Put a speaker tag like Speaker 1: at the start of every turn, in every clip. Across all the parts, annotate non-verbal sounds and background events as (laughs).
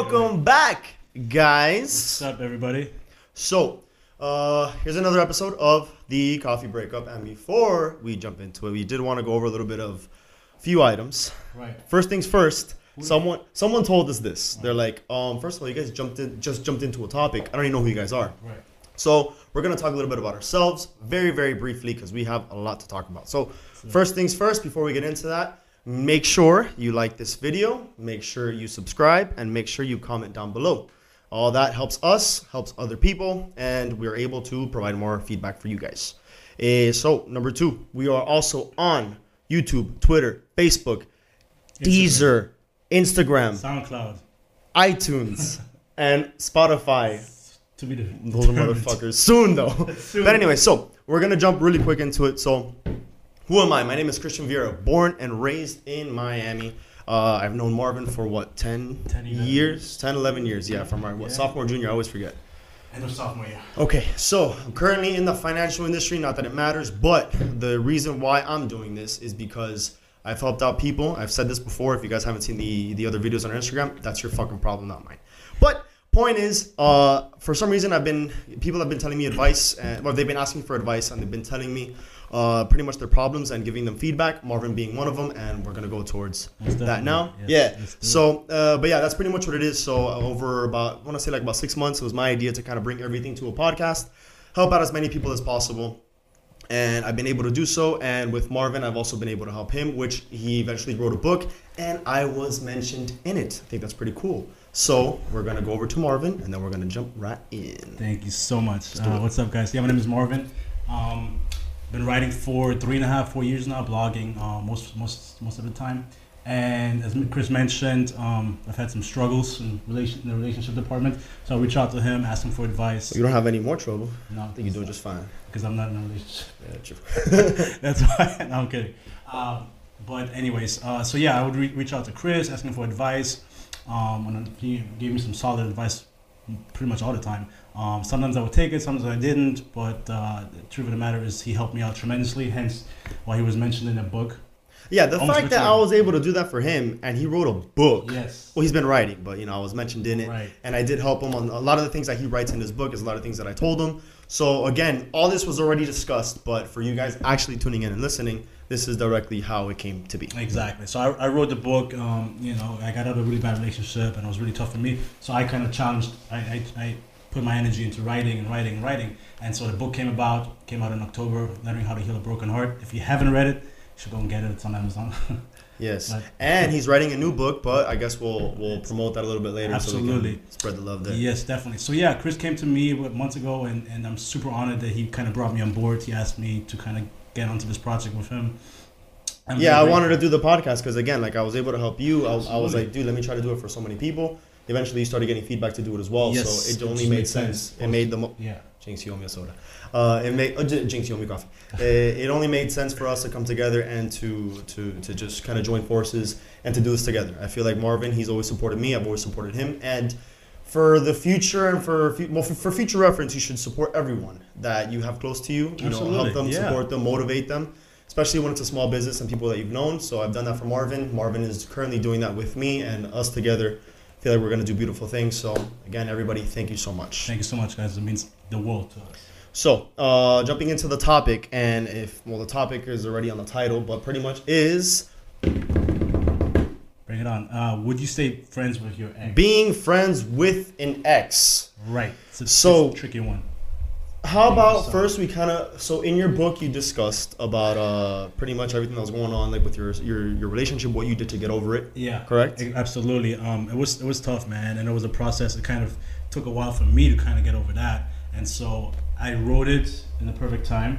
Speaker 1: Welcome back, guys.
Speaker 2: What's up, everybody?
Speaker 1: So, uh, here's another episode of the coffee breakup. And before we jump into it, we did want to go over a little bit of a few items.
Speaker 2: Right.
Speaker 1: First things first. Someone someone told us this. They're like, um, first of all, you guys jumped in, just jumped into a topic. I don't even know who you guys are.
Speaker 2: Right.
Speaker 1: So we're gonna talk a little bit about ourselves, very very briefly, because we have a lot to talk about. So first things first, before we get into that, make sure you like this video, make sure you subscribe, and make sure you comment down below. All that helps us, helps other people, and we're able to provide more feedback for you guys. Eh, so number two, we are also on YouTube, Twitter, Facebook, Deezer, Instagram,
Speaker 2: SoundCloud.
Speaker 1: iTunes, (laughs) and Spotify.
Speaker 2: To be the
Speaker 1: Those motherfuckers. Soon though. (laughs) But anyway, so we're gonna jump really quick into it. So, who am I? My name is Christian Vieira, born and raised in Miami. Uh, I've known Marvin for what 10,
Speaker 2: 10, 11
Speaker 1: years, 10, 11 years. Yeah, from our what
Speaker 2: Yeah.
Speaker 1: sophomore, junior. I always forget.
Speaker 2: End of sophomore year.
Speaker 1: Okay, so I'm currently in the financial industry. Not that it matters, but the reason why I'm doing this is because I've helped out people. I've said this before. If you guys haven't seen the the other videos on Instagram, that's your fucking problem, not mine. But point is, uh, for some reason, I've been people have been telling me advice, and well, they've been asking for advice, and they've been telling me uh, pretty much their problems and giving them feedback. Marvin being one of them, and we're gonna go towards
Speaker 2: Most
Speaker 1: that now.
Speaker 2: Yes,
Speaker 1: yeah.
Speaker 2: let's do it.
Speaker 1: So, uh, but yeah, that's pretty much what it is. So uh, over about, I want to say like about six months, it was my idea to kind of bring everything to a podcast, help out as many people as possible. And I've been able to do so. And with Marvin, I've also been able to help him, which he eventually wrote a book, and I was mentioned in it. I think that's pretty cool. So we're gonna go over to Marvin, and then we're gonna jump right in.
Speaker 2: Thank you so much. Uh, what's up, guys? Yeah, my name is Marvin. Um, been writing for three and a half, four years now, blogging uh, most most most of the time. And as Chris mentioned, um, I've had some struggles in relation in the relationship department. So I reached out to him, ask him for advice.
Speaker 1: You don't have any more trouble.
Speaker 2: No,
Speaker 1: I think you're doing just fine.
Speaker 2: because I'm not in a relationship. (laughs)
Speaker 1: Yeah, true. (laughs)
Speaker 2: That's why. (laughs) No, I'm kidding. Um, but anyways, uh, so yeah, I would re- reach out to Chris, asking for advice. Um, and he gave me some solid advice, pretty much all the time. Um, sometimes I would take it, sometimes I didn't. But uh, the truth of the matter is, he helped me out tremendously. Hence, why he was mentioned in the book.
Speaker 1: Yeah, the
Speaker 2: Almost
Speaker 1: fact that I was able to do that for him, and he wrote a book.
Speaker 2: Yes.
Speaker 1: Well, he's been writing, but you know, I was mentioned in it,
Speaker 2: Right.
Speaker 1: and I did help him on a lot of the things that he writes in his book. Is a lot of things that I told him. So again, all this was already discussed, but for you guys actually tuning in and listening, this is directly how it came to be.
Speaker 2: Exactly. So I, I wrote the book. Um, you know, I got out of a really bad relationship, and it was really tough for me. So I kind of challenged. I, I, I put my energy into writing and writing and writing. And so the book came about. Came out in October. Learning how to heal a broken heart. If you haven't read it, you should go and get it. It's on Amazon. (laughs)
Speaker 1: Yes,
Speaker 2: But-
Speaker 1: and he's writing a new book, but I guess we'll we'll promote that a little bit later. So
Speaker 2: Absolutely.
Speaker 1: can spread the love there.
Speaker 2: yes, definitely. So yeah, Chris came to me what, months ago, and, and I'm super honored that he kind of brought me on board. He asked me to kind of get onto this project with him. I'm
Speaker 1: yeah, I wanted to do the podcast because again, like I was able to help you. I, I was like, dude, let me try to do it for so many people. Eventually, you started getting feedback to do it as well,
Speaker 2: Yes,
Speaker 1: so it
Speaker 2: it
Speaker 1: only made sense.
Speaker 2: sense.
Speaker 1: It made the mo-
Speaker 2: Yeah.
Speaker 1: Jinx, you owe me a soda. Uh, it made uh, J- Jinx, you owe me coffee. (laughs) Uh, it only made sense for us to come together and to to to just kind of join forces and to do this together. I feel like Marvin, he's always supported me. I've always supported him, and for the future and for well for, for future reference, you should support everyone that you have close to you. You know, help them,
Speaker 2: yeah.
Speaker 1: support them, motivate them. Especially when it's a small business and people that you've known. So I've done that for Marvin. Marvin is currently doing that with me, and us together I feel like we're gonna do beautiful things. So again, everybody, thank you so much.
Speaker 2: Thank you so much, guys. It means the world to us.
Speaker 1: So, uh, jumping into the topic, and if well, the topic is already on the title, but pretty much is
Speaker 2: Bring it on. Uh, would you stay friends with your ex?
Speaker 1: being friends with an ex.
Speaker 2: right. It's a,
Speaker 1: So-
Speaker 2: it's a tricky one.
Speaker 1: How about
Speaker 2: So-
Speaker 1: first we kind of so in your book you discussed about uh pretty much everything that was going on like with your your your relationship, what you did to get over it.
Speaker 2: Yeah,
Speaker 1: Correct?
Speaker 2: Absolutely. Um, it was it was tough, man, and it was a process. It kind of took a while for me to kind of get over that, and so I wrote it in the perfect time.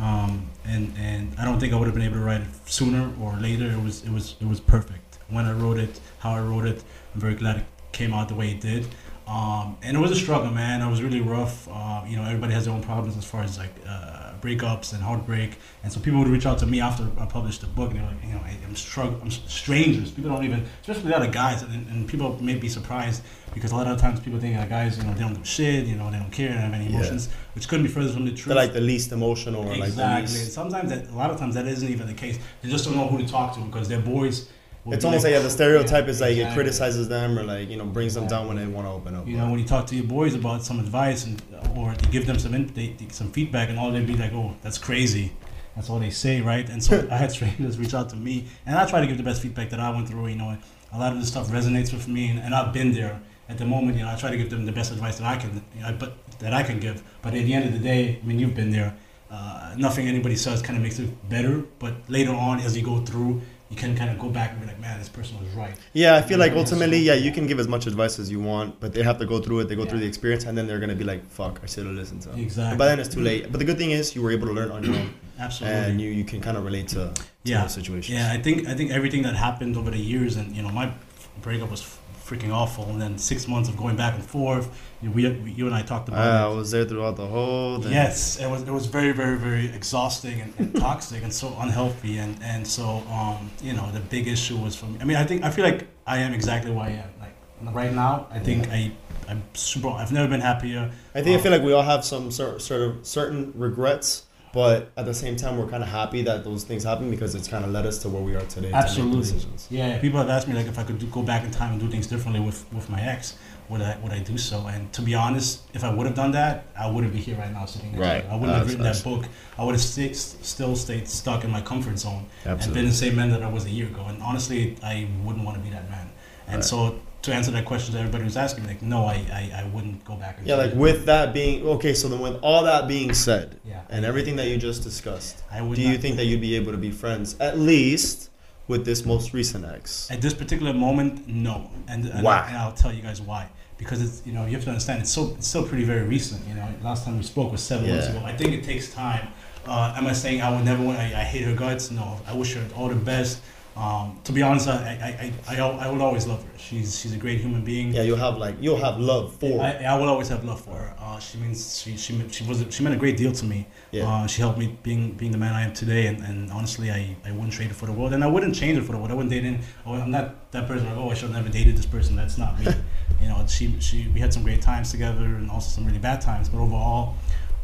Speaker 2: Um, and and I don't think I would have been able to write it sooner or later. It was it was it was perfect when I wrote it, how I wrote it. I'm very glad it came out the way it did. Um, and it was a struggle, man. It was really rough. Uh, you know, everybody has their own problems as far as like uh, breakups and heartbreak. And so people would reach out to me after I published the book, and they're like, you know, I, I'm struggling. I'm strangers. People don't even, especially a lot of guys, and, and people may be surprised because a lot of times people think that guys, you know, they don't give shit. You know, they don't care, they don't have any
Speaker 1: Yeah.
Speaker 2: emotions, which couldn't be further from the truth.
Speaker 1: They're like the least emotional or like
Speaker 2: exactly.
Speaker 1: least.
Speaker 2: Sometimes that, a lot of times that isn't even the case. They just don't know who to talk to because their boys.
Speaker 1: It's almost like yeah, the stereotype is like it criticizes them or like you know brings them down when they want to open up.
Speaker 2: You know, when you talk to your boys about some advice and or you give them some in, they, they- some feedback, and all they'd be like, "Oh, that's crazy." That's all they say, right? And so I had strangers reach out to me, and I try to give the best feedback that I went through. You know, a lot of this stuff resonates with me, and, and I've been there at the moment. You know, I try to give them the best advice that I can, you know, but that I can give. But at the end of the day, I mean, you've been there. Uh, nothing anybody says kind of makes it better, but later on, as you go through, you can kind of go back and be like, "Man, this person was right."
Speaker 1: Yeah, I feel like ultimately, yeah, you can give as much advice as you want, but they have to go through it. They go through the experience, and then they're gonna be like, "Fuck, I should have listened to." Them.
Speaker 2: Exactly.
Speaker 1: But then it's too late. But the good thing is, you were able to learn on your own, (clears throat)
Speaker 2: Absolutely.
Speaker 1: and you, you can kind of relate to, to
Speaker 2: Yeah.
Speaker 1: situations.
Speaker 2: Yeah, I think I think everything that happened over the years, and you know, my breakup was freaking awful, and then six months of going back and forth. You, know, we, we you and I talked about.
Speaker 1: I
Speaker 2: it.
Speaker 1: was there throughout the whole thing.
Speaker 2: Yes, it was it was very very very exhausting and, and (laughs) toxic and so unhealthy and and so um you know the big issue was for me. I mean I think I feel like I am exactly where I am like right now. I think I I'm super. I've never been happier.
Speaker 1: I think I feel like we all have some sort, sort of certain regrets, but at the same time, we're kind of happy that those things happened because it's kind of led us to where we are today. To make
Speaker 2: Absolutely.
Speaker 1: decisions.
Speaker 2: Yeah, people have asked me like if I could do, go back in time and do things differently with, with my ex, would I would I do so? And to be honest, if I would have done that, I wouldn't be here right now sitting next
Speaker 1: Right.
Speaker 2: to you. I wouldn't have written that book. I would have st- still stayed stuck in my comfort zone and been the same man that I was a year ago. And honestly, I wouldn't want to be that man. And
Speaker 1: Right.
Speaker 2: so to answer that question that everybody was asking, like no, I, I, I wouldn't go back. And
Speaker 1: Yeah, like
Speaker 2: it.
Speaker 1: with that being okay, so then with all that being said,
Speaker 2: yeah,
Speaker 1: and everything that you just discussed,
Speaker 2: I would.
Speaker 1: do you think that you'd be able to be friends at least with this most recent ex?
Speaker 2: At this particular moment, no, and, and,
Speaker 1: Why?
Speaker 2: I, and I'll tell you guys why. Because it's you know you have to understand it's so it's still pretty very recent. You know, last time we spoke was seven months ago. I think it takes time. Uh, am I saying I would never want? I, I hate her guts. No, I wish her all the best. Um, to be honest, I, I, I, I, I would always love her. She's she's a great human being.
Speaker 1: Yeah, you'll have like you'll have love for.
Speaker 2: I, I will always have love for her. Uh, she means she she meant- she was she meant a great deal to me.
Speaker 1: Yeah.
Speaker 2: Uh, she helped me being being the man I am today, and, and honestly, I, I wouldn't trade it for the world, and I wouldn't change it for the world. I wouldn't date in. Oh, I'm not that person. Like, oh, I should have never dated this person. That's not me. (laughs) you know, she she we had some great times together, and also some really bad times. But overall,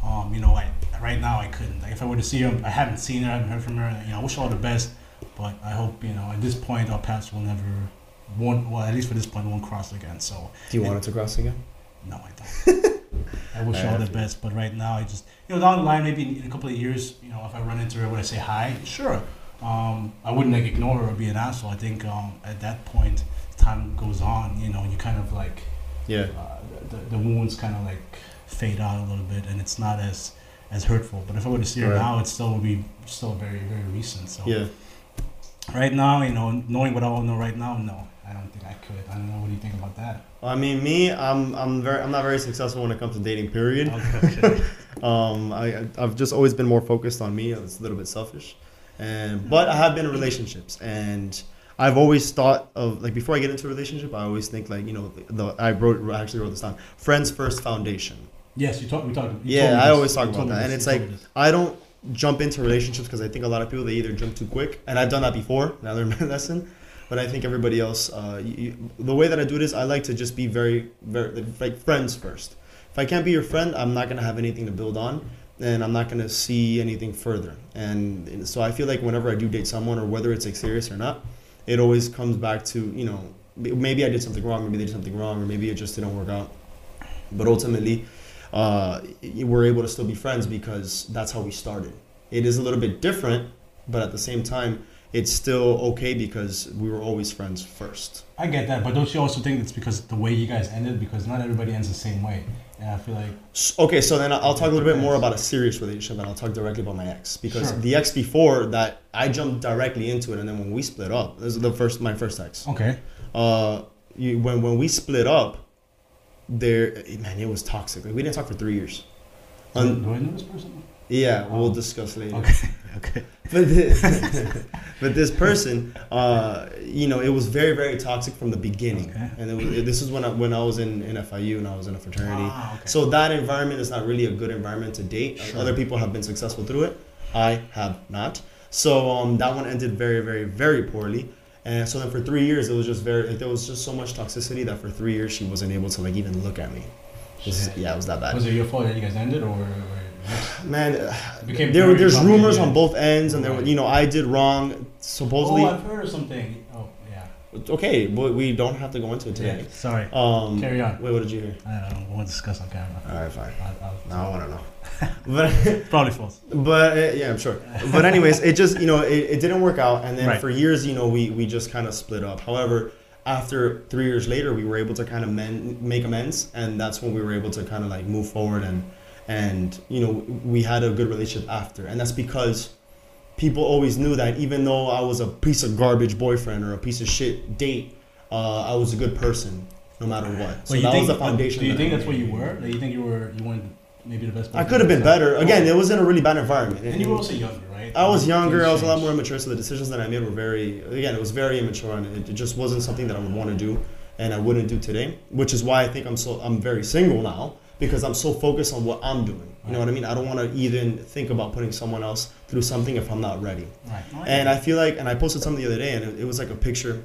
Speaker 2: um, you know, I right now I couldn't. Like, if I were to see her, I haven't seen her, I haven't heard from her. You know, I wish her all the best, but I hope you know at this point our paths will never. Won't, well, at least for this point, won't cross again. So
Speaker 1: Do you want it to cross again?
Speaker 2: no, I don't. (laughs) I wish
Speaker 1: I
Speaker 2: all the
Speaker 1: to.
Speaker 2: best, but right now I just you know down the line maybe in, in a couple of years you know if I run into her would I say hi? Sure. Um, I wouldn't like ignore her or be an asshole. I think um, at that point time goes on. You know you kind of like
Speaker 1: Yeah.
Speaker 2: uh, the, the wounds kind of like fade out a little bit and it's not as as hurtful. But if I were to see her
Speaker 1: Right.
Speaker 2: now, it still would be still very very recent. So
Speaker 1: Yeah.
Speaker 2: Right now you know knowing what I all know right now, no, I don't think I could. I don't know. What do you think about that?
Speaker 1: I mean, me, I'm I'm very I'm not very successful when it comes to dating. Period.
Speaker 2: Okay. (laughs)
Speaker 1: Um, I I've just always been more focused on me. It's a little bit selfish, and but I have been in relationships, and I've always thought of like before I get into a relationship, I always think like you know the I wrote I actually wrote this down. Friends first foundation.
Speaker 2: Yes, you talk. We talked. you
Speaker 1: Yeah, I always talk about that, and it's like
Speaker 2: told me this.
Speaker 1: I don't jump into relationships because I think a lot of people they either jump too quick, and I've done that before. Now I learned (laughs) my lesson. But I think everybody else, uh, you- the way that I do it is I like to just be very, very like friends first. If I can't be your friend, I'm not gonna have anything to build on, and I'm not gonna see anything further. And, and so I feel like whenever I do date someone, or whether it's like serious or not, it always comes back to you know maybe I did something wrong, maybe they did something wrong, or maybe it just didn't work out. But ultimately, uh, we're able to still be friends because that's how we started. It is a little bit different, but at the same time, it's still okay because we were always friends first.
Speaker 2: I get that, but don't you also think it's because the way you guys ended? Because not everybody ends the same way, and I feel like
Speaker 1: Okay, so then I'll talk a little bit more about a serious relationship, and I'll talk directly about my ex because
Speaker 2: Sure.
Speaker 1: the ex before that I jumped directly into it, and then when we split up, this is the first my first ex.
Speaker 2: okay,
Speaker 1: Uh, you, when when we split up, there man, it was toxic. Like we didn't talk for three years.
Speaker 2: Do I know this person?
Speaker 1: yeah, we'll discuss later.
Speaker 2: Okay, (laughs) okay,
Speaker 1: but this, (laughs) but this person, uh, you know, it was very very toxic from the beginning,
Speaker 2: Okay.
Speaker 1: and it was, this is when I, when I was in, in FIU and I was in a fraternity.
Speaker 2: Ah, okay.
Speaker 1: So that environment is not really a good environment to date.
Speaker 2: Sure.
Speaker 1: Other people have been successful through it. I have not. So um, that one ended very very very poorly. And so then for three years it was just very like, there was just so much toxicity that for three years she wasn't able to like even look at me. It was- yeah, it was that bad.
Speaker 2: was it your fault that you guys ended, or? or (sighs)
Speaker 1: Man, uh, there, there's rumors on both ends, and there, were- you know, I did wrong. Supposedly,
Speaker 2: oh, I've heard of something.
Speaker 1: Okay, but we don't have to go into it today.
Speaker 2: Yeah, sorry.
Speaker 1: Um,
Speaker 2: Carry on.
Speaker 1: Wait, what did you hear?
Speaker 2: I don't want to discuss on camera.
Speaker 1: All right, fine. Now I want to know. (laughs) but
Speaker 2: Probably false.
Speaker 1: but uh, yeah, I'm sure. But anyways, it just you know it, it didn't work out, and then
Speaker 2: Right.
Speaker 1: for years, you know, we we just kind of split up. However, after three years later, we were able to kind of men, make amends, and that's when we were able to kind of like move forward and and you know we had a good relationship after, and that's because people always knew that even though I was a piece of garbage boyfriend or a piece of shit date, uh, I was a good person no matter what. So
Speaker 2: you
Speaker 1: that
Speaker 2: think,
Speaker 1: was the foundation.
Speaker 2: Do you
Speaker 1: that
Speaker 2: think
Speaker 1: I
Speaker 2: that's what you were? Like, you think you were you weren't maybe the best?
Speaker 1: I could have been better. Again, it was in a really bad environment.
Speaker 2: And you were also younger, right?
Speaker 1: I was younger. I was a lot more immature, so the decisions that I made were very. Again, it was very immature, and it, it just wasn't something that I would want to do, and I wouldn't do today. Which is why I think I'm so. I'm very single now because I'm so focused on what I'm doing. You know what I mean? I don't want to even think about putting someone else through something if I'm not ready.
Speaker 2: Right.
Speaker 1: And I feel like, and I posted something the other day, and it, it was like a picture.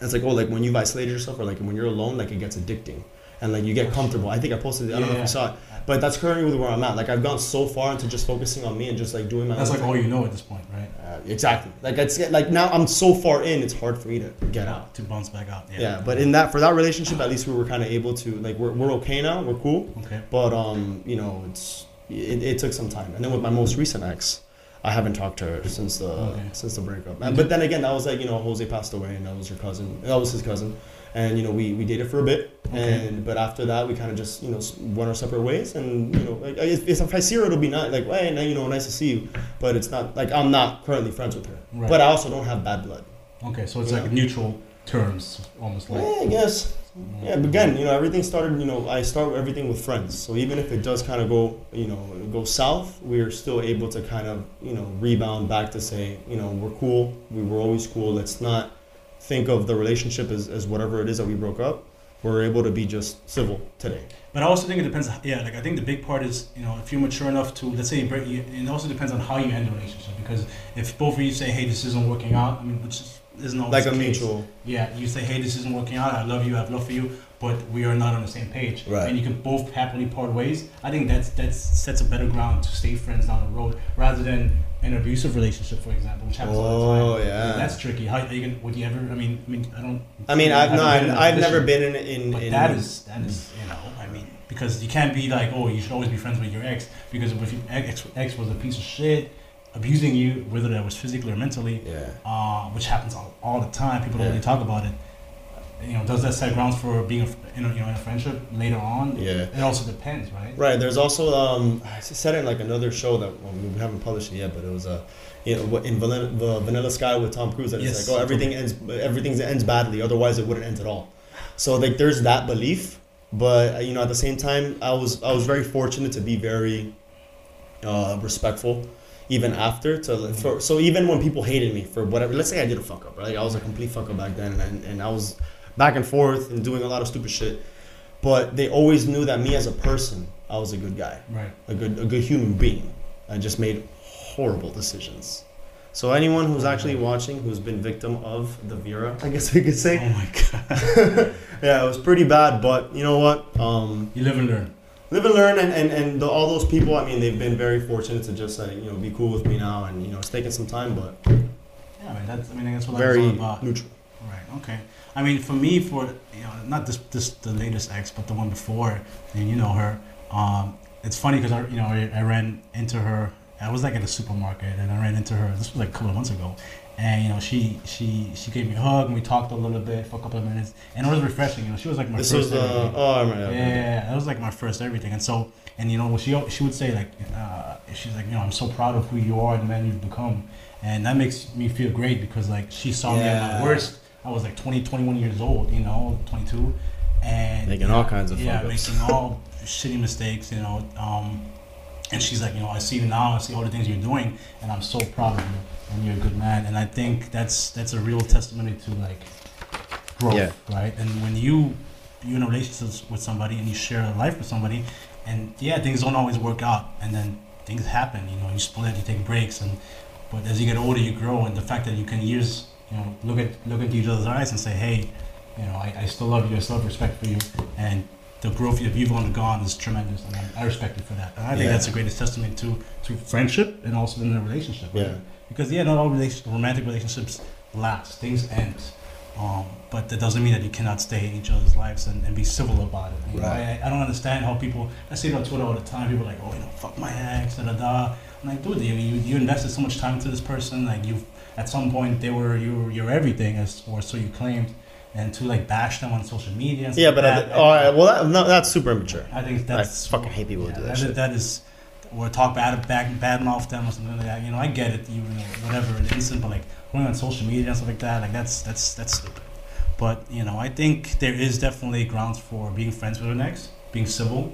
Speaker 1: It's like, oh, like when you've isolated yourself, or like when you're alone, like it gets addicting, and like you get comfortable. I think I posted it. I don't know if you saw it, but that's currently where I'm at. Like I've gone so far into just focusing on me and just like doing my.
Speaker 2: That's
Speaker 1: own
Speaker 2: like
Speaker 1: thing.
Speaker 2: all you know at this point, right?
Speaker 1: Uh, exactly. Like it's like now I'm so far in, it's hard for me to get out.
Speaker 2: To bounce back out. Yeah.
Speaker 1: Yeah, but in that for that relationship, at least we were kind of able to like we're, we're okay now, we're cool.
Speaker 2: Okay.
Speaker 1: But um, you know, it's it, it took some time. And then with my most recent ex, I haven't talked to her since the
Speaker 2: Okay.
Speaker 1: since the breakup. But then again, that was like you know Jose passed away, and that was your cousin. That was his cousin, and you know we we dated for a bit,
Speaker 2: Okay.
Speaker 1: and but after that we kind of just you know went our separate ways, and you know like if, if I see her, it'll be nice, like hey, you know, nice to see you. But it's not like I'm not currently friends with her.
Speaker 2: Right.
Speaker 1: But I also don't have bad blood.
Speaker 2: Okay, so it's like neutral terms, almost like.
Speaker 1: Yeah, I guess. Mm. Yeah, but again, you know, everything started. You know, I start everything with friends. So even if it does kind of go, you know, go south, we're still able to kind of, you know, rebound back to say, you know, we're cool. We were always cool. Let's not think of the relationship as, as whatever it is that we broke up. We're able to be just civil today.
Speaker 2: But I also think it depends. Yeah, like I think the big part is you know if you're mature enough to let's say you break. You, it also depends on how you end the relationship because if both of you say hey this isn't working out, I mean which is, isn't always
Speaker 1: Like
Speaker 2: the
Speaker 1: a
Speaker 2: case.
Speaker 1: mutual.
Speaker 2: Yeah, you say hey this isn't working out. I love you. I have love for you, but we are not on the same page.
Speaker 1: Right.
Speaker 2: And you can both happily part ways. I think that's that sets a better ground to stay friends down the road rather than an abusive relationship, for example, which happens all the time.
Speaker 1: Oh, yeah.
Speaker 2: That's tricky. How are you gonna? Would you ever? I mean, I mean, I don't.
Speaker 1: I mean, I've,
Speaker 2: haven't
Speaker 1: I've, never been in, in,
Speaker 2: But
Speaker 1: in
Speaker 2: that is that is you know I mean because you can't be like oh you should always be friends with your ex because if your ex ex was a piece of shit abusing you whether that was physically or mentally
Speaker 1: yeah.
Speaker 2: uh, which happens all, all the time people don't really talk about it you know does that set grounds for being a, in a, you know in a friendship later on
Speaker 1: Yeah.
Speaker 2: it also depends right
Speaker 1: Right. There's also um, I said it in like another show that well, we haven't published it yet, but it was a, you know, in Vanilla, Vanilla Sky with Tom Cruise that it's like, oh, everything ends, everything ends badly, otherwise it wouldn't end at all. So like, there's that belief, but uh, you know, at the same time, I was I was very fortunate to be very, uh, respectful. Even after to for, so even when people hated me for whatever let's say I did a fuck up right I was a complete fuck up back then and, and I was back and forth and doing a lot of stupid shit but they always knew that me as a person I was a good guy
Speaker 2: right
Speaker 1: a good a good human being. I just made horrible decisions. So anyone who's actually watching who's been victim of the Vieira, I guess we could say.
Speaker 2: oh my god (laughs)
Speaker 1: yeah, it was pretty bad. But you know what? Um,
Speaker 2: you live and learn
Speaker 1: live and learn, and and, and the, all those people. I mean, they've been very fortunate to just like you know be cool with me now, and you know it's taken some time, but
Speaker 2: yeah I mean that's I mean that's what
Speaker 1: very
Speaker 2: life's all about
Speaker 1: neutral.
Speaker 2: Okay. I mean, for me, for you know, not this this the latest ex, but the one before, and you know her. Um, it's funny because I you know I, I ran into her I was like at a supermarket and I ran into her. This was like a couple of months ago, and you know she she she gave me a hug and we talked a little bit for a couple of minutes, and it was refreshing. You know, she was like my
Speaker 1: This
Speaker 2: first.
Speaker 1: was uh,
Speaker 2: everything.
Speaker 1: oh, I remember.
Speaker 2: yeah, yeah, yeah, that was like my first everything, and so and you know she she would say like uh, she's like you know I'm so proud of who you are and the man you've become, and that makes me feel great because like she saw me at my worst. I was like 20, 21 years old, you know, 22, and
Speaker 1: Making all kinds of
Speaker 2: yeah, making all shitty mistakes, you know. Um, and she's like, you know, I see you now. I see all the things you're doing, and I'm so proud of you. And you're a good man. And I think that's that's a real testimony to like growth,
Speaker 1: Yeah.
Speaker 2: right? And when you you're in a relationship with somebody and you share a life with somebody, and yeah, things don't always work out, and then things happen. You know, you split, you take breaks, and but as you get older, you grow, and the fact that you can years, you know, look at look into each other's eyes and say, hey, you know, I, I still love you, I still have respect for you, and the growth that you've undergone is tremendous, and I, I respect you for that. And I think
Speaker 1: Yeah.
Speaker 2: that's the greatest testament to to friendship and also in a relationship. right?
Speaker 1: Yeah.
Speaker 2: Because yeah, not all romantic relationships last. Things end. Um, but that doesn't mean that you cannot stay in each other's lives and, and be civil about it.
Speaker 1: Right.
Speaker 2: I, I don't understand how people. I see it on Twitter all the time. People are like, oh, you know, fuck my ex, da da da. I'm like, dude, you, you you invested so much time into this person. Like you, at some point, they were your your everything, as or so you claimed. And to like bash them on social media. And
Speaker 1: Yeah, but
Speaker 2: like
Speaker 1: I,
Speaker 2: that,
Speaker 1: all right, well, that, no, that's super immature.
Speaker 2: I think that's
Speaker 1: fucking hate people who do that, that
Speaker 2: is-
Speaker 1: shit.
Speaker 2: That is, or talk bad, bad, bad mouth them or something like that. You know, I get it. You know, whatever it is, instant but like going on social media and stuff like that, like that's that's that's stupid. But you know, I think there is definitely grounds for being friends with an ex, being civil.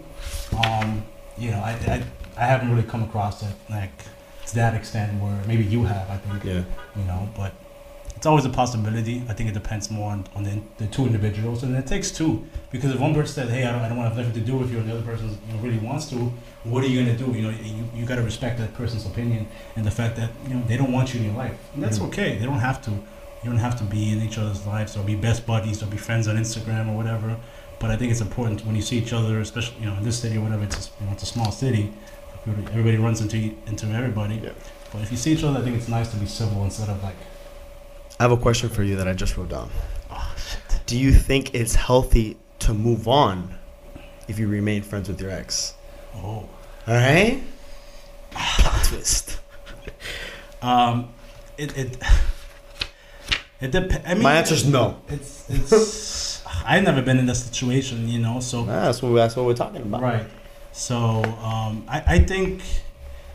Speaker 2: Um, you know, I, I I haven't really come across it like to that extent where maybe you have. I think
Speaker 1: Yeah.
Speaker 2: you know, but it's always a possibility. I think it depends more on, on the, the two individuals, and it takes two. Because if one person says, "Hey, I don't, I don't want to have nothing to do with you," and the other person you know, really wants to, what are you gonna do? You know, you, you got to respect that person's opinion and the fact that you know they don't want you in your life, and that's
Speaker 1: Mhm.
Speaker 2: okay. They don't have to. You don't have to be in each other's lives or be best buddies or be friends on Instagram or whatever. But I think it's important when you see each other, especially you know in this city or whatever. It's you know, it's a small city. Everybody runs into into everybody.
Speaker 1: Yeah.
Speaker 2: But if you see each other, I think it's nice to be civil instead of like,
Speaker 1: I have a question for you that I just wrote down.
Speaker 2: oh shit.
Speaker 1: Do you think it's healthy to move on if you remain friends with your ex?
Speaker 2: Oh.
Speaker 1: All right. Plot twist.
Speaker 2: Um, it it it depends. I mean,
Speaker 1: My answer is no.
Speaker 2: It's it's. I've never been in that situation, you know. So
Speaker 1: that's what that's what we're talking about.
Speaker 2: right. So um, I I think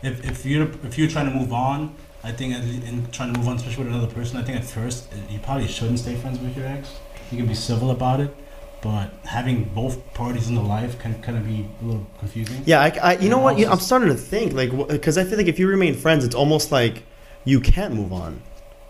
Speaker 2: if if you're if you're trying to move on, I think in trying to move on, especially with another person, I think at first uh, you probably shouldn't stay friends with your ex. You can be civil about it, but having both parties in the life can kind of be a little confusing.
Speaker 1: Yeah, I, I you know what? You, I'm starting to think like because I feel like if you remain friends, it's almost like you can't move on.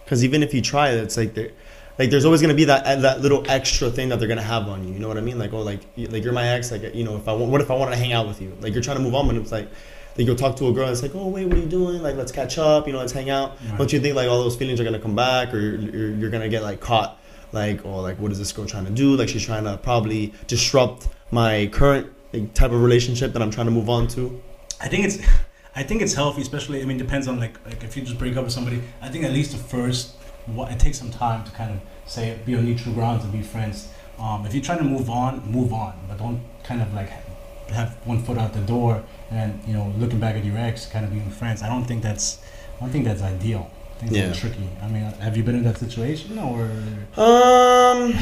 Speaker 1: Because even if you try, it's like there, like there's always gonna be that eh, that little extra thing that they're gonna have on you. You know what I mean? Like oh, like like you're my ex. Like you know, if I wa- what if I wanted to hang out with you? Like you're trying to move on, but it's like. Like you'll talk to a girl and it's like, oh wait, what are you doing? Like let's catch up, you know, let's hang out.
Speaker 2: Right.
Speaker 1: Don't you think like all those feelings are gonna come back, or you're, you're, you're gonna get like caught, like oh like what is this girl trying to do? Like she's trying to probably disrupt my current like, type of relationship that I'm trying to move on to.
Speaker 2: I think it's (laughs) I think it's healthy, especially I mean depends on like like if you just break up with somebody. I think at least the first what it takes some time to kind of say be on neutral grounds and be friends. Um, if you're trying to move on, move on, but don't kind of like have one foot out the door and you know looking back at your ex, kind of being friends. I don't think that's I don't think that's ideal. I think
Speaker 1: Yeah.
Speaker 2: tricky. I mean, have you been in that situation or?
Speaker 1: Um,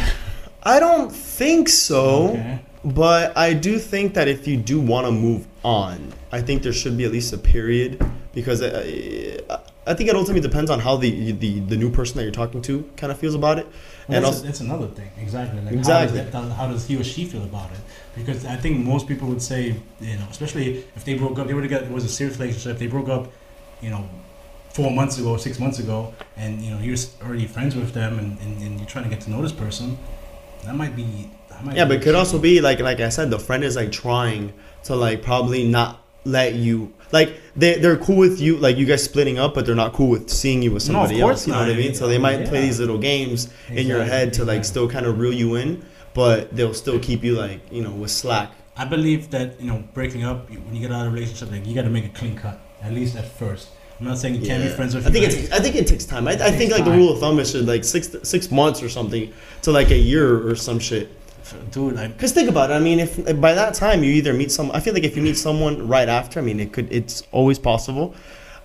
Speaker 1: I don't think so.
Speaker 2: Okay.
Speaker 1: But I do think that if you do want to move on, I think there should be at least a period because uh, I think it ultimately depends on how the, the the new person that you're talking to kind of feels about it.
Speaker 2: Well,
Speaker 1: and
Speaker 2: that's,
Speaker 1: also,
Speaker 2: that's another thing. Exactly. Like
Speaker 1: Exactly.
Speaker 2: How does, that, how does he or she feel about it? Because I think most people would say, you know, especially if they broke up, they were together. It was a serious relationship. If they broke up, you know, four months ago, six months ago, and you know you're already friends with them, and, and, and you're trying to get to know this person. That might be. That might
Speaker 1: yeah,
Speaker 2: be
Speaker 1: but it could also be like like I said, the friend is like trying to like probably not let you like they they're cool with you like you guys splitting up, but they're not cool with seeing you with
Speaker 2: No,
Speaker 1: somebody
Speaker 2: course
Speaker 1: else. You know
Speaker 2: not.
Speaker 1: what I mean? So they might play these little games in your head to like
Speaker 2: exactly.
Speaker 1: still kind of reel you in, but they'll still keep you like you know with slack.
Speaker 2: I believe that you know breaking up when you get out of a relationship, like you got to make a clean cut at least at first. I'm not saying you can't be friends with.
Speaker 1: I think it's. I think it takes time. I, I think like the rule of thumb is should like six six months or something to like a year or some shit.
Speaker 2: Dude.
Speaker 1: Cause think about it. I mean, if by that time you either meet some, I feel like if you meet someone right after, I mean, it could. It's always possible.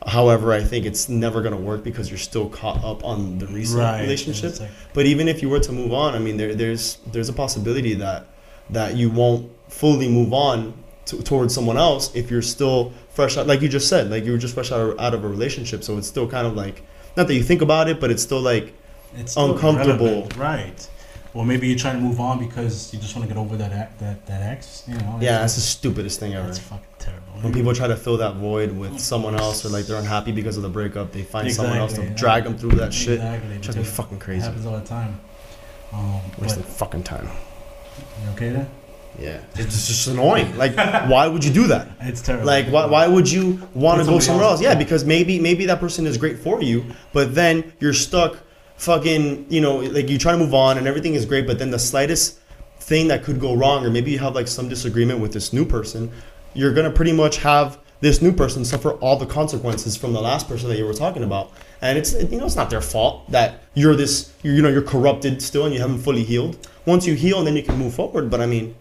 Speaker 1: However, I think it's never gonna work because you're still caught up on the recent
Speaker 2: Right.
Speaker 1: relationship.
Speaker 2: Like-
Speaker 1: But even if you were to move on, I mean, there, there's there's a possibility that that you won't fully move on to, towards someone else if you're still fresh out, like you just said, like you were just fresh out of, out of a relationship. So it's still kind of like not that you think about it, but it's still like
Speaker 2: it's still
Speaker 1: uncomfortable.
Speaker 2: relevant, right? Or maybe you're trying to move on because you just want to get over that ex- that that ex. You know?
Speaker 1: yeah, that's the stupidest thing ever.
Speaker 2: that's fucking terrible.
Speaker 1: When people try to fill that void with someone else, or like they're unhappy because of the breakup, they find someone else to
Speaker 2: Exactly,
Speaker 1: drag them through that shit.
Speaker 2: Exactly.
Speaker 1: Drives me fucking
Speaker 2: It
Speaker 1: crazy.
Speaker 2: happens all the time. Um,
Speaker 1: Wasting fucking time.
Speaker 2: you okay there?
Speaker 1: Yeah, it's just annoying. Like, why would you do that? (laughs)
Speaker 2: It's terrible.
Speaker 1: Like, why, why would you want to go somewhere
Speaker 2: else,
Speaker 1: else? Yeah,
Speaker 2: yeah.
Speaker 1: because maybe maybe that person is great for you, but then you're stuck, fucking, you know, like you try to move on and everything is great, but then the slightest thing that could go wrong, or maybe you have like some disagreement with this new person, you're gonna pretty much have this new person suffer all the consequences from the last person that you were talking about. And it's you know it's not their fault that you're this you're, you know you're corrupted still and you haven't fully healed. Once you heal, then you can move forward. But I mean,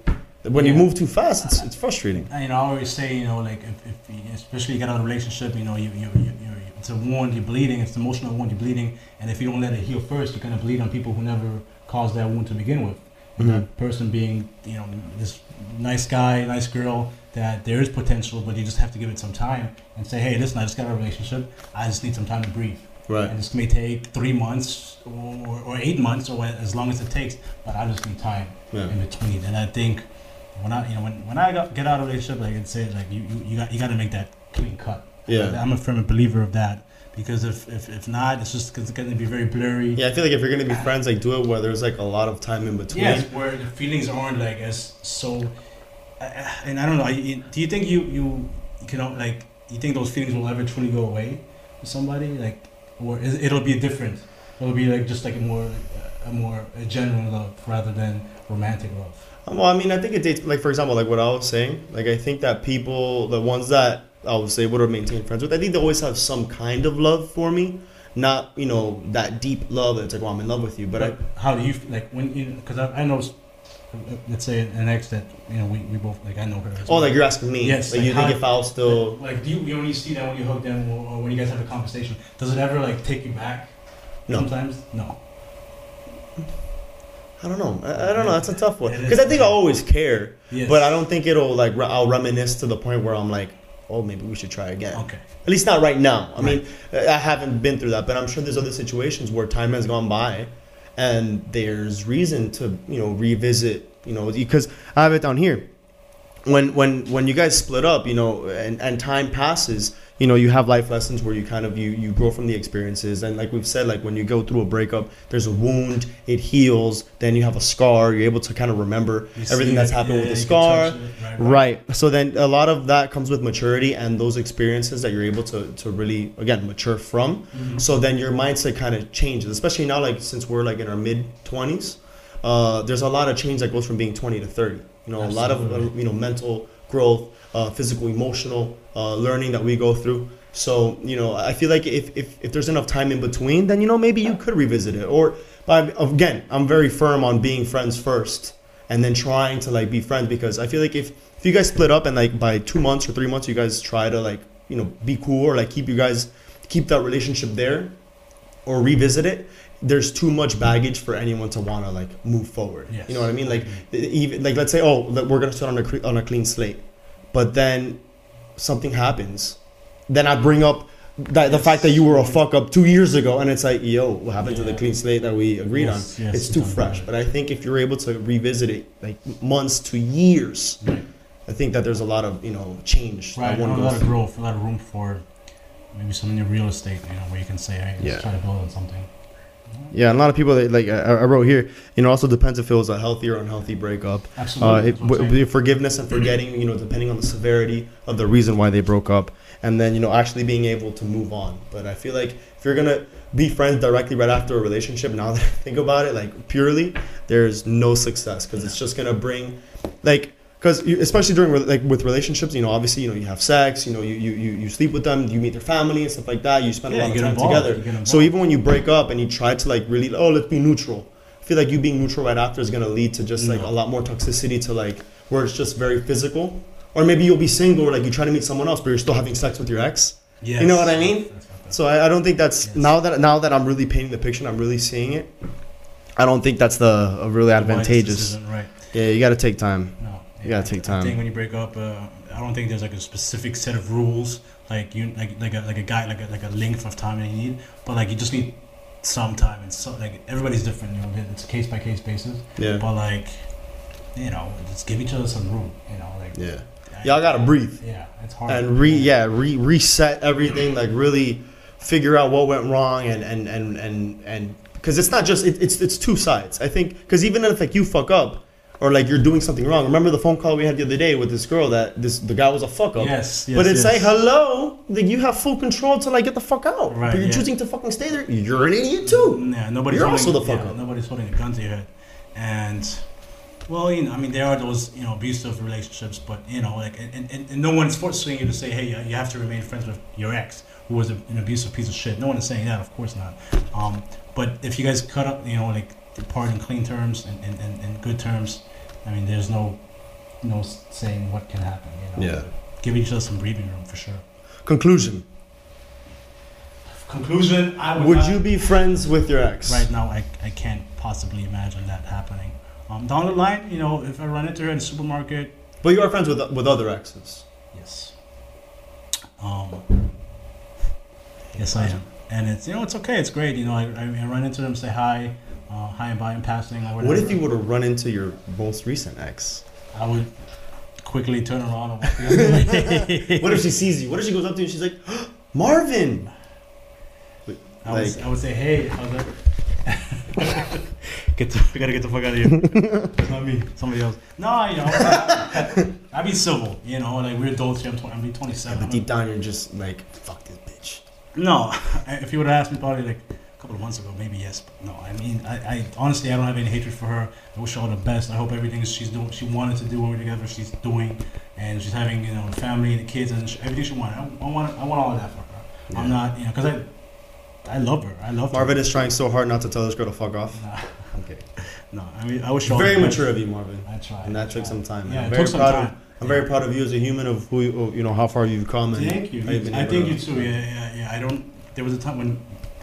Speaker 1: when you move too fast, it's, it's frustrating.
Speaker 2: And, you know, I always say, you know, like if, if especially you get out of a relationship, you know, you, you, you, you it's a wound, you're bleeding, it's an emotional wound, you're bleeding, and if you don't let it heal first, you're gonna bleed on people who never caused that wound to begin with. And
Speaker 1: Mhm.
Speaker 2: that person being, you know, this nice guy, nice girl, that there is potential, but you just have to give it some time and say, hey, listen, I just got a relationship, I just need some time to breathe.
Speaker 1: Right.
Speaker 2: And this may take three months or, or eight months or as long as it takes, but I just need time
Speaker 1: Yeah.
Speaker 2: in between. And I think when I, you know, when, when I got, get out of a relationship, like it says, like you, you, you got, you got to make that clean cut.
Speaker 1: Yeah.
Speaker 2: I'm a firm believer of that because if, if, if not, it's just it's going to be very blurry.
Speaker 1: Yeah, I feel like if you're gonna be friends, like do it where there's like a lot of time in between.
Speaker 2: Yes, where the feelings aren't like as so, and I don't know. I- Do you think you you you know like you think those feelings will ever truly go away with somebody like, or it'll be different? It'll be like just like a more a more a genuine love rather than romantic love.
Speaker 1: Well, I mean, I think it dates like for example, like what I was saying. Like I think that people, the ones that I was able to maintain friends with, I think they always have some kind of love for me. Not you know that deep love that's like, well, I'm in love with you, but I,
Speaker 2: how do you like when you? Because I, I know, let's say an ex that you know we, we both like I know her.
Speaker 1: oh, like you're asking me.
Speaker 2: Yes,
Speaker 1: Like
Speaker 2: like
Speaker 1: you think if I'll still?
Speaker 2: like do you, you only see that when you hook them or, or when you guys have a conversation? Does it ever like take you back?
Speaker 1: No.
Speaker 2: Sometimes no.
Speaker 1: I don't know. I, I don't know. That's a tough one because I think I always care,
Speaker 2: Yes.
Speaker 1: but I don't think it'll like I'll reminisce to the point where I'm like, oh, maybe we should try again.
Speaker 2: Okay.
Speaker 1: At least not right now. I mean, I haven't been through that, but I'm sure there's other situations where time has gone by, and there's reason to you know revisit. You know, because I have it down here. When when when you guys split up, you know, and, and time passes, you know, you have life lessons where you kind of you you grow from the experiences, and like we've said, like when you go through a breakup, there's a wound, it heals, then you have a scar, you're able to kind of remember
Speaker 2: You
Speaker 1: everything that's happened with the scar,
Speaker 2: it, right,
Speaker 1: Right. So then a lot of that comes with maturity and those experiences that you're able to, to really again mature from.
Speaker 2: Mhm.
Speaker 1: So then your mindset kind of changes, especially now like since we're like in our mid 20s. Uh, there's a lot of change that goes from being 20 to 30. You know, a lot of uh, you know mental growth, uh, physical, emotional uh, learning that we go through. So you know, I feel like if, if if there's enough time in between, then you know maybe you could revisit it. Or but again, I'm very firm on being friends first and then trying to like be friends because I feel like if if you guys split up and like by two months or three months you guys try to like you know be cool or like keep you guys keep that relationship there or revisit it there's too much baggage for anyone to want to like move forward
Speaker 2: Yes.
Speaker 1: you know what i mean like even like let's say oh we're gonna start on a on a clean slate but then something happens then i bring up that the fact that you were a fuck up two years ago and it's like yo what happened to the clean slate that we agreed
Speaker 2: Yes,
Speaker 1: on
Speaker 2: yes,
Speaker 1: it's too fresh but i think if you're able to revisit it like months to years
Speaker 2: Right.
Speaker 1: i think that there's a lot of you know change
Speaker 2: Right.
Speaker 1: that one
Speaker 2: and a lot of growth, a lot of room for maybe some new real estate. You know, where you can say, hey, let's
Speaker 1: Yeah.
Speaker 2: try to build on something.
Speaker 1: Yeah, and a lot of people that like I, I wrote here. You know, also depends if it was a healthy or unhealthy breakup. Uh,
Speaker 2: Absolutely.
Speaker 1: it,
Speaker 2: I'm
Speaker 1: w- w- forgiveness and forgetting. You know, depending on the severity of the reason why they broke up, and then you know actually being able to move on. But I feel like if you're gonna be friends directly right after a relationship, now that I think about it, like purely, there's no success because it's just gonna bring, like. Because especially during like with relationships, you know, obviously, you know, you have sex, you know, you, you, you, you sleep with them, you meet their family and stuff like that. You spend
Speaker 2: Yeah,
Speaker 1: a lot of time
Speaker 2: involved,
Speaker 1: together. So even when you break up and you try to like really, oh, let's be neutral. I feel like you being neutral right after is gonna lead to just like
Speaker 2: No.
Speaker 1: a lot more toxicity to like where it's just very physical. Or maybe you'll be single or like you try to meet someone else, but you're still having sex with your ex.
Speaker 2: Yes.
Speaker 1: You know what I mean?
Speaker 2: That's fucked up.
Speaker 1: So I, I don't think that's
Speaker 2: Yes.
Speaker 1: now that now that I'm really painting the picture, and I'm really seeing it. I don't think that's the a really advantageous.
Speaker 2: right.
Speaker 1: Yeah, you got to take time.
Speaker 2: No,
Speaker 1: You gotta take
Speaker 2: I think when you break up, uh, I don't think there's like a specific set of rules, like you like like a like a guy like a like a length of time that you need, but like you just need some time and so like everybody's different. You know, it's a case by case basis.
Speaker 1: Yeah.
Speaker 2: But like, you know, just give each other some room. You know, like
Speaker 1: Yeah. Y'all gotta breathe.
Speaker 2: Yeah, it's hard.
Speaker 1: and re yeah re reset everything like really figure out what went wrong and and and and and because it's not just it, it's it's two sides i think because even if like you fuck up or like you're doing something wrong remember the phone call we had the other day with this girl that this the guy was a fuck up
Speaker 2: Yes, yes,
Speaker 1: but it's
Speaker 2: yes.
Speaker 1: like hello like you have full control to like get the fuck out
Speaker 2: Right,
Speaker 1: but you're
Speaker 2: yeah.
Speaker 1: choosing to fucking stay there you're an idiot too
Speaker 2: Yeah, nobody's
Speaker 1: You're
Speaker 2: holding,
Speaker 1: also the fuck
Speaker 2: yeah,
Speaker 1: up.
Speaker 2: Nobody's holding a gun to your head, and well, you know, I mean, there are those you know abusive relationships, but you know, like, and, and, and no one's forcing you to say, hey, you have to remain friends with your ex who was an abusive piece of shit. No one is saying that, of course not. Um, but if you guys cut up, you know, like depart in clean terms and, and, and, and good terms, I mean, there's no no saying what can happen. You know,
Speaker 1: Yeah.
Speaker 2: give each other some breathing room for sure.
Speaker 1: conclusion.
Speaker 2: Conclusion: I would,
Speaker 1: would
Speaker 2: not-
Speaker 1: you be friends with your ex?
Speaker 2: Right now I, I can't possibly imagine that happening. Um, down the line you know if i run into her in the supermarket.
Speaker 1: But you are friends with with other exes.
Speaker 2: Yes. Um, yes i am. And it's you know it's okay. It's great. You know i, I, I run into them say hi uh, hi and in passing or whatever
Speaker 1: what if you were to run into your most recent ex
Speaker 2: i would quickly turn around and walk the other way
Speaker 1: What if she sees you? What if she goes up to you and she's like, (gasps) Marvin?
Speaker 2: I would, I would say, hey, how's that? (laughs) get the, we gotta get the fuck out of here. It's not me, somebody else. No, you know, I, I, be civil, you know, like we're adults here. I'm, 20, I'm be 27.
Speaker 1: But deep down, you're just like, fuck this bitch.
Speaker 2: No, (laughs) if you would have asked me probably like couple of months ago, maybe yes. But no, I mean, I, I honestly, I don't have any hatred for her. I wish her all the best. I hope everything she's doing, she wanted to do over together, she's doing, and she's having you know, family and the kids and everything she wanted. I, I want, I want all of that for her. I'm not, you know, because I, I love her. I love her.
Speaker 1: Marvin is trying so hard not to tell this girl to fuck off.
Speaker 2: Nah. (laughs)
Speaker 1: Okay.
Speaker 2: No, I mean I wish all
Speaker 1: Very
Speaker 2: the
Speaker 1: mature of you, Marvin.
Speaker 2: I tried.
Speaker 1: And
Speaker 2: I
Speaker 1: that took some time.
Speaker 2: Yeah,
Speaker 1: I'm
Speaker 2: it
Speaker 1: very
Speaker 2: took some
Speaker 1: proud
Speaker 2: time.
Speaker 1: of. I'm very proud of you as a human of who you, you know how far you've come. And
Speaker 2: Thank you. I
Speaker 1: able
Speaker 2: thank you too. Yeah, yeah, yeah. I don't. There was a time when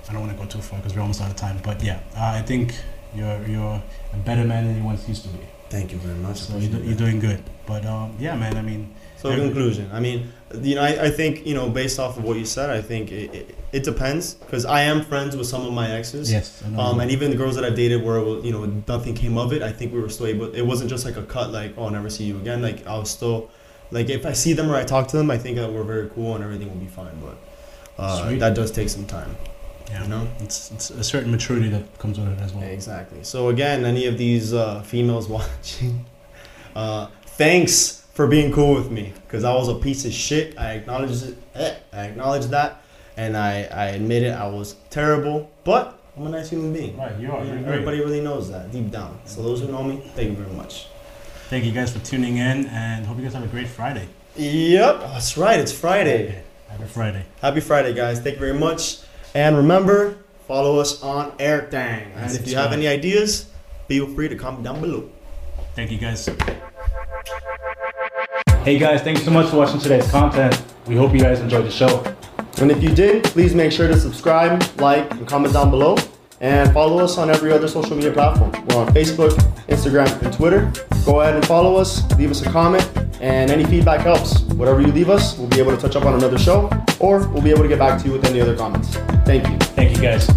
Speaker 2: I don't want to go too far because we're almost out of time. But yeah, uh, I think you're you're a better man than you once used to be.
Speaker 1: Thank you very much.
Speaker 2: So you're, you're doing good. But um, yeah, man. I mean,
Speaker 1: So in conclusion, I mean, you know, I, I think you know, based off of what you said, I think it, it, it depends because I am friends with some of my exes.
Speaker 2: yes. I know
Speaker 1: Um, and even the girls that I've dated where you know nothing came of it, I think we were still able. It wasn't just like a cut, like oh, I'll never see you again. Like I was still, like if I see them or I talk to them, I think that we're very cool and everything will be fine. But uh, that does take some time.
Speaker 2: Yeah.
Speaker 1: you know?
Speaker 2: it's, it's a certain maturity that comes with it as well.
Speaker 1: Exactly. So again, any of these uh, females (laughs) watching, uh, thanks for being cool with me because I was a piece of shit. I acknowledge it. eh, I acknowledge that, and I I admit it. I was terrible, but I'm a nice human being.
Speaker 2: Right. You are. Great.
Speaker 1: Everybody really knows that deep down. So those who know me, thank you very much.
Speaker 2: Thank you guys for tuning in, and hope you guys have a great Friday.
Speaker 1: Yep, that's right. It's Friday.
Speaker 2: Happy Friday.
Speaker 1: Happy Friday, guys. Thank you very much. And remember, follow us on Airtang. And
Speaker 2: And
Speaker 1: if you have any ideas, feel free to comment down below.
Speaker 2: Thank you guys. Hey guys, thanks so much for watching today's content. We hope you guys enjoyed the show.
Speaker 1: And if you did, please make sure to subscribe, like, and comment down below. And follow us on every other social media platform. We're on Facebook, Instagram, and Twitter. Go ahead and follow us, leave us a comment, and any feedback helps. Whatever you leave us, we'll be able to touch up on another show, or we'll be able to get back to you with any other comments. Thank you.
Speaker 2: Thank you guys.